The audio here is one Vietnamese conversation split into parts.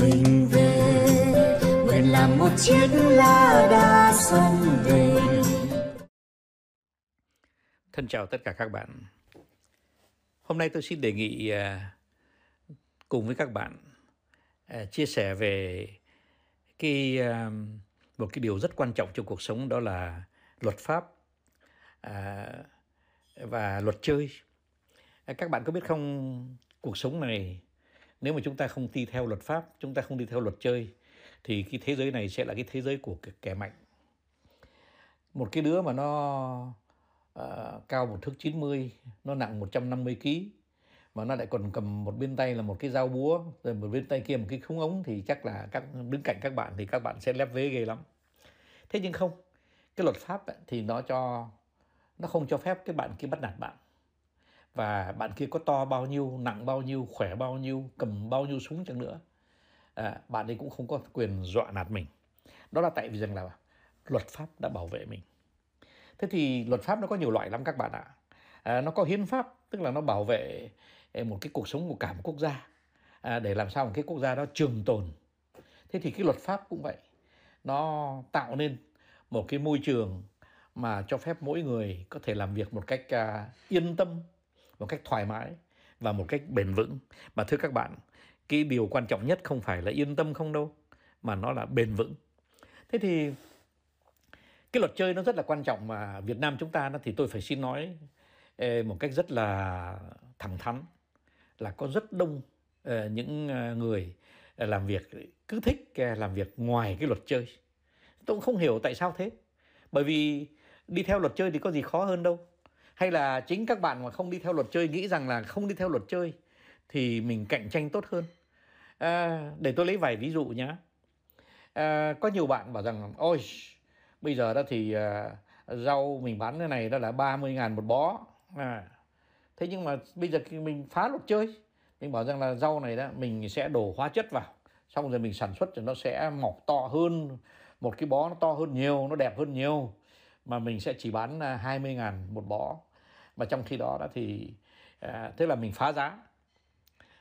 mình về nguyện làm một chiếc lá đa sông về Thân chào tất cả các bạn. Hôm nay tôi xin đề nghị à, cùng với các bạn à, chia sẻ về cái à, một cái điều rất quan trọng trong cuộc sống đó là luật pháp và luật chơi. Các bạn có biết không, cuộc sống này nếu mà chúng ta không đi theo luật pháp, chúng ta không đi theo luật chơi thì cái thế giới này sẽ là cái thế giới của kẻ mạnh. Một cái đứa mà nó uh, cao một thước 90, nó nặng 150 kg mà nó lại còn cầm một bên tay là một cái dao búa rồi một bên tay kia một cái khung ống thì chắc là các đứng cạnh các bạn thì các bạn sẽ lép vế ghê lắm thế nhưng không cái luật pháp ấy, thì nó cho nó không cho phép cái bạn kia bắt nạt bạn và bạn kia có to bao nhiêu nặng bao nhiêu khỏe bao nhiêu cầm bao nhiêu súng chẳng nữa. À, bạn ấy cũng không có quyền dọa nạt mình. Đó là tại vì rằng là luật pháp đã bảo vệ mình. Thế thì luật pháp nó có nhiều loại lắm các bạn ạ. À, nó có hiến pháp tức là nó bảo vệ à, một cái cuộc sống của cả một quốc gia. À, để làm sao một cái quốc gia đó trường tồn. Thế thì cái luật pháp cũng vậy. Nó tạo nên một cái môi trường mà cho phép mỗi người có thể làm việc một cách à, yên tâm một cách thoải mái và một cách bền vững. Mà thưa các bạn, cái điều quan trọng nhất không phải là yên tâm không đâu, mà nó là bền vững. Thế thì cái luật chơi nó rất là quan trọng mà Việt Nam chúng ta thì tôi phải xin nói một cách rất là thẳng thắn là có rất đông ờ, những ờ, người làm việc, cứ thích ờ, làm việc ngoài cái luật chơi. Tôi cũng không hiểu tại sao thế. Bởi vì đi theo luật chơi thì có gì khó hơn đâu hay là chính các bạn mà không đi theo luật chơi nghĩ rằng là không đi theo luật chơi thì mình cạnh tranh tốt hơn. À, để tôi lấy vài ví dụ nhé à, có nhiều bạn bảo rằng ôi bây giờ đó thì à, rau mình bán cái này đó là 30 ngàn một bó. À, thế nhưng mà bây giờ mình phá luật chơi mình bảo rằng là rau này đó mình sẽ đổ hóa chất vào xong rồi mình sản xuất thì nó sẽ mọc to hơn một cái bó nó to hơn nhiều nó đẹp hơn nhiều mà mình sẽ chỉ bán à, 20 ngàn một bó mà trong khi đó đó thì à, thế là mình phá giá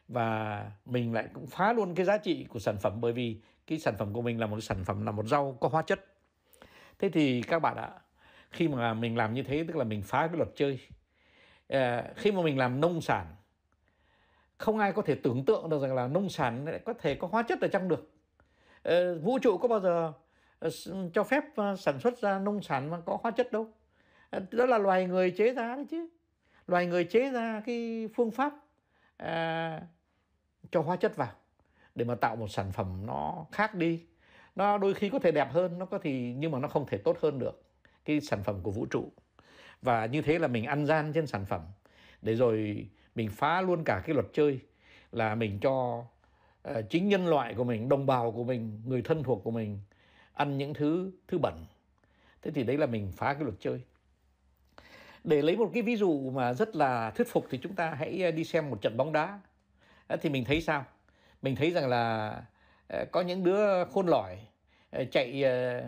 và mình lại cũng phá luôn cái giá trị của sản phẩm bởi vì cái sản phẩm của mình là một sản phẩm là một rau có hóa chất. Thế thì các bạn ạ khi mà mình làm như thế tức là mình phá cái luật chơi à, khi mà mình làm nông sản không ai có thể tưởng tượng được rằng là nông sản lại có thể có hóa chất ở trong được. À, vũ trụ có bao giờ ờ, cho phép ờ, sản xuất ra nông sản mà có hóa chất đâu? Ờ, đó là loài người chế ra đấy chứ. Loài người chế ra cái phương pháp à, cho hóa chất vào để mà tạo một sản phẩm nó khác đi. Nó đôi khi có thể đẹp hơn nó có thì nhưng mà nó không thể tốt hơn được cái sản phẩm của vũ trụ. Và như thế là mình ăn gian trên sản phẩm để rồi mình phá luôn cả cái luật chơi là mình cho uh, chính nhân loại của mình đồng bào của mình người thân thuộc của mình ăn những thứ thứ bẩn. Thế thì đấy là mình phá cái luật chơi để lấy một cái ví dụ mà rất là thuyết phục thì chúng ta hãy ờ, đi xem một trận bóng đá. Ờ, thì mình thấy sao? Mình thấy rằng là ờ, có những đứa khôn lỏi chạy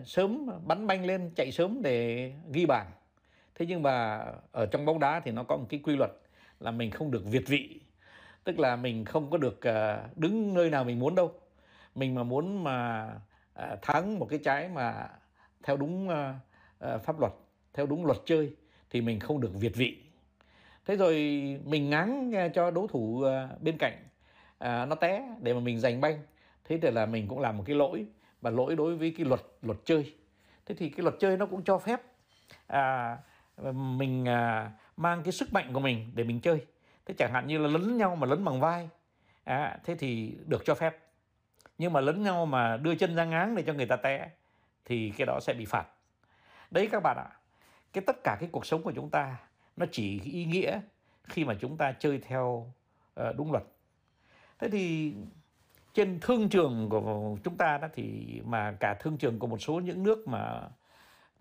sớm, bắn banh lên, chạy sớm để ghi bàn. Thế nhưng mà ở trong bóng đá thì nó có một cái quy luật là mình không được việt vị. Tức là mình không có được đứng nơi nào mình muốn đâu. Mình mà muốn mà thắng một cái trái mà theo đúng pháp luật, theo đúng luật chơi thì mình không được việt vị. Thế rồi mình ngáng cho đối thủ ờ, bên cạnh ờ, nó té để mà mình giành banh. Thế thì là mình cũng làm một cái lỗi và lỗi đối với cái luật luật chơi. Thế thì cái luật chơi nó cũng cho phép à, mình à, mang cái sức mạnh của mình để mình chơi. Thế chẳng hạn như là lấn nhau mà lấn bằng vai à, thế thì được cho phép. Nhưng mà lấn nhau mà đưa chân ra ngáng để cho người ta té thì cái đó sẽ bị phạt. Đấy các bạn ạ cái tất cả cái cuộc sống của chúng ta nó chỉ ý nghĩa khi mà chúng ta chơi theo uh, đúng luật. Thế thì trên thương trường của chúng ta đó thì mà cả thương trường của một số những nước mà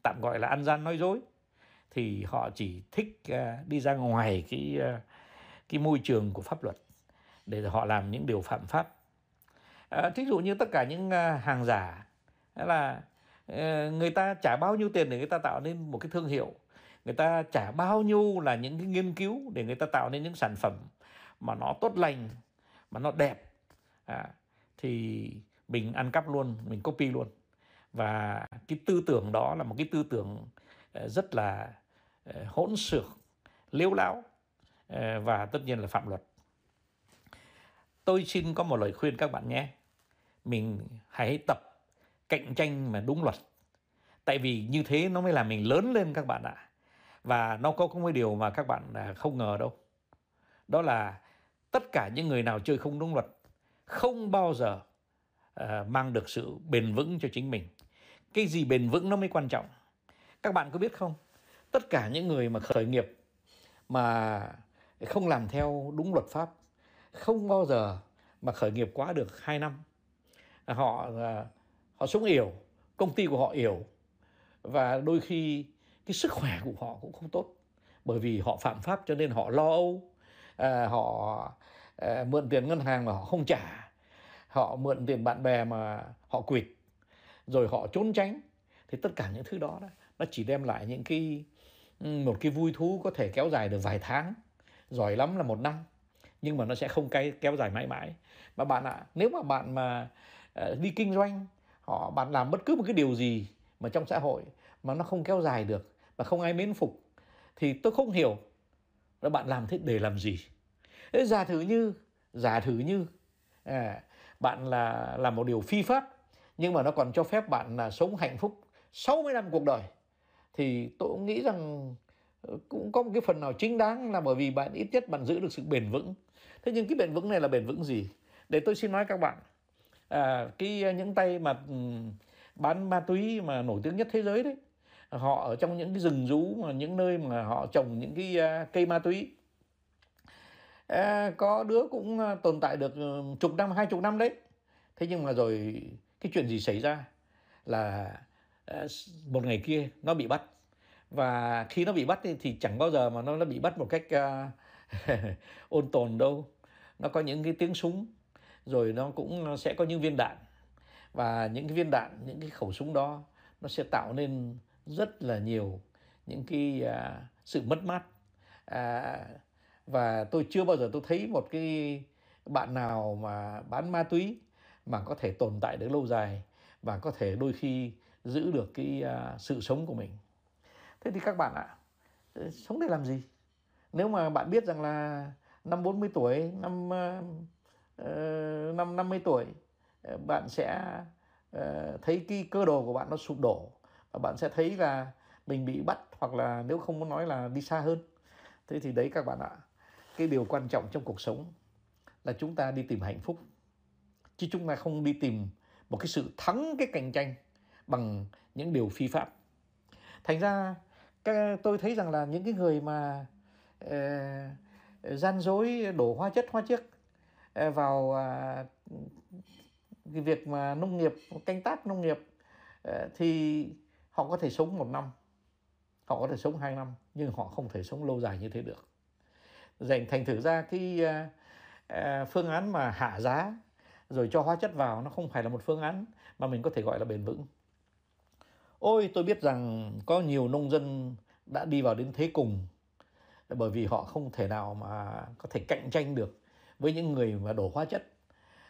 tạm gọi là ăn gian nói dối thì họ chỉ thích uh, đi ra ngoài cái uh, cái môi trường của pháp luật để họ làm những điều phạm pháp. À, thí dụ như tất cả những hàng giả là Ờ, người ta trả bao nhiêu tiền để người ta tạo nên một cái thương hiệu? Người ta trả bao nhiêu là những cái nghiên cứu để người ta tạo nên những sản phẩm mà nó tốt lành mà nó đẹp? À, thì mình ăn cắp luôn mình copy luôn. Và cái tư tưởng đó là một cái tư tưởng ờ, rất là ờ, hỗn xược liêu lão và tất nhiên là phạm luật. Tôi xin có một lời khuyên các bạn nhé. Mình hãy tập cạnh tranh mà đúng luật. Tại vì như thế nó mới làm mình lớn lên các bạn ạ. Và nó có một điều mà các bạn à, không ngờ đâu. Đó là tất cả những người nào chơi không đúng luật không bao giờ uh, mang được sự bền vững cho chính mình. Cái gì bền vững nó mới quan trọng. Các bạn có biết không? Tất cả những người mà khởi nghiệp mà không làm theo đúng luật pháp không bao giờ mà khởi nghiệp quá được 2 năm à, họ uh, họ sống yếu, công ty của họ yếu và đôi khi cái sức khỏe của họ cũng không tốt. Bởi vì họ phạm pháp cho nên họ lo âu à, họ à, mượn tiền ngân hàng mà họ không trả. Họ mượn tiền bạn bè mà họ quỵt rồi họ trốn tránh. Thì tất cả những thứ đó, đó nó chỉ đem lại những cái một cái vui thú có thể kéo dài được vài tháng. Giỏi lắm là một năm nhưng mà nó sẽ không cái kéo dài mãi mãi. Mà bạn ạ à, nếu mà bạn mà à, đi kinh doanh họ bạn làm bất cứ một cái điều gì mà trong xã hội mà nó không kéo dài được và không ai mến phục thì tôi không hiểu là bạn làm thế để làm gì. Thế giả thử như giả thử như à, bạn là làm một điều phi pháp nhưng mà nó còn cho phép bạn là sống hạnh phúc 60 năm cuộc đời thì tôi cũng nghĩ rằng ờ, cũng có một cái phần nào chính đáng là bởi vì bạn ít nhất bạn giữ được sự bền vững. Thế nhưng cái bền vững này là bền vững gì? Để tôi xin nói các bạn à, cái à, những tay mà bán ma túy mà nổi tiếng nhất thế giới đấy họ ở trong những cái rừng rú mà những nơi mà họ trồng những cái uh, cây ma túy. À, có đứa cũng à, tồn tại được chục năm hai chục năm đấy. Thế nhưng mà rồi cái chuyện gì xảy ra là uh, một ngày kia nó bị bắt. Và khi nó bị bắt thì, thì chẳng bao giờ mà nó nó bị bắt một cách uh, ôn tồn đâu. Nó có những cái tiếng súng rồi nó cũng sẽ có những viên đạn. Và những cái viên đạn những cái khẩu súng đó nó sẽ tạo nên rất là nhiều những cái à, sự mất mát. À, và tôi chưa bao giờ tôi thấy một cái bạn nào mà bán ma túy mà có thể tồn tại được lâu dài và có thể đôi khi giữ được cái à, sự sống của mình. Thế thì các bạn ạ ờ, sống để làm gì? Nếu mà bạn biết rằng là năm 40 tuổi năm uh, Ờ, năm 50 tuổi ờ, bạn sẽ ờ, thấy cái cơ đồ của bạn nó sụp đổ và bạn sẽ thấy là mình bị bắt hoặc là nếu không muốn nói là đi xa hơn. Thế thì đấy các bạn ạ cái điều quan trọng trong cuộc sống là chúng ta đi tìm hạnh phúc. Chứ chúng ta không đi tìm một cái sự thắng cái cạnh tranh bằng những điều phi pháp. Thành ra tôi thấy rằng là những cái người mà uh, gian dối đổ hóa chất hóa chất Ờ, vào à, cái việc mà nông nghiệp, canh tác nông nghiệp ờ, thì họ có thể sống một năm, họ có thể sống hai năm, nhưng họ không thể sống lâu dài như thế được. Dành thành thử ra cái à, à, phương án mà hạ giá rồi cho hóa chất vào nó không phải là một phương án mà mình có thể gọi là bền vững. Ôi, tôi biết rằng có nhiều nông dân đã đi vào đến thế cùng, bởi vì họ không thể nào mà có thể cạnh tranh được với những người mà đổ hóa chất.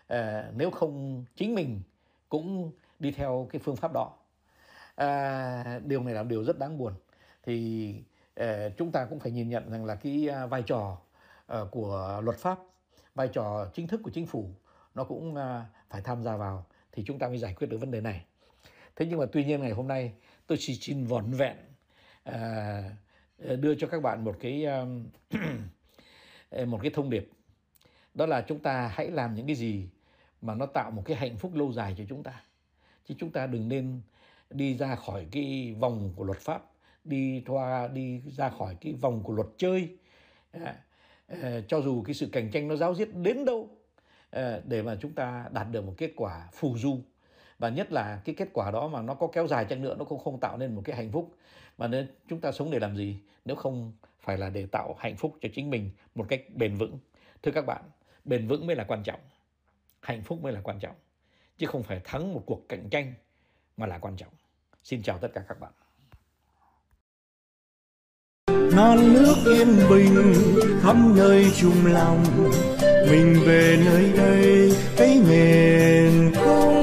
À, nếu không chính mình cũng đi theo cái phương pháp đó. À, điều này là điều rất đáng buồn. Thì à, chúng ta cũng phải nhìn nhận rằng là cái à, vai trò à, của luật pháp vai trò chính thức của chính phủ nó cũng à, phải tham gia vào thì chúng ta mới giải quyết được vấn đề này. Thế nhưng mà tuy nhiên ngày hôm nay tôi chỉ xin vỏn vẹn à, đưa cho các bạn một cái một cái thông điệp đó là chúng ta hãy làm những cái gì mà nó tạo một cái hạnh phúc lâu dài cho chúng ta. Chứ chúng ta đừng nên đi ra khỏi cái vòng của luật pháp đi thoa đi ra khỏi cái vòng của luật chơi. À, à, cho dù cái sự cạnh tranh nó giáo diết đến đâu à, để mà chúng ta đạt được một kết quả phù du. Và nhất là cái kết quả đó mà nó có kéo dài chăng nữa nó cũng không tạo nên một cái hạnh phúc. Mà nên chúng ta sống để làm gì? Nếu không phải là để tạo hạnh phúc cho chính mình một cách bền vững. Thưa các bạn bền vững mới là quan trọng hạnh phúc mới là quan trọng chứ không phải thắng một cuộc cạnh tranh mà là quan trọng. Xin chào tất cả các bạn. non nước yên bình khắp nơi chung lòng mình về nơi đây, cái không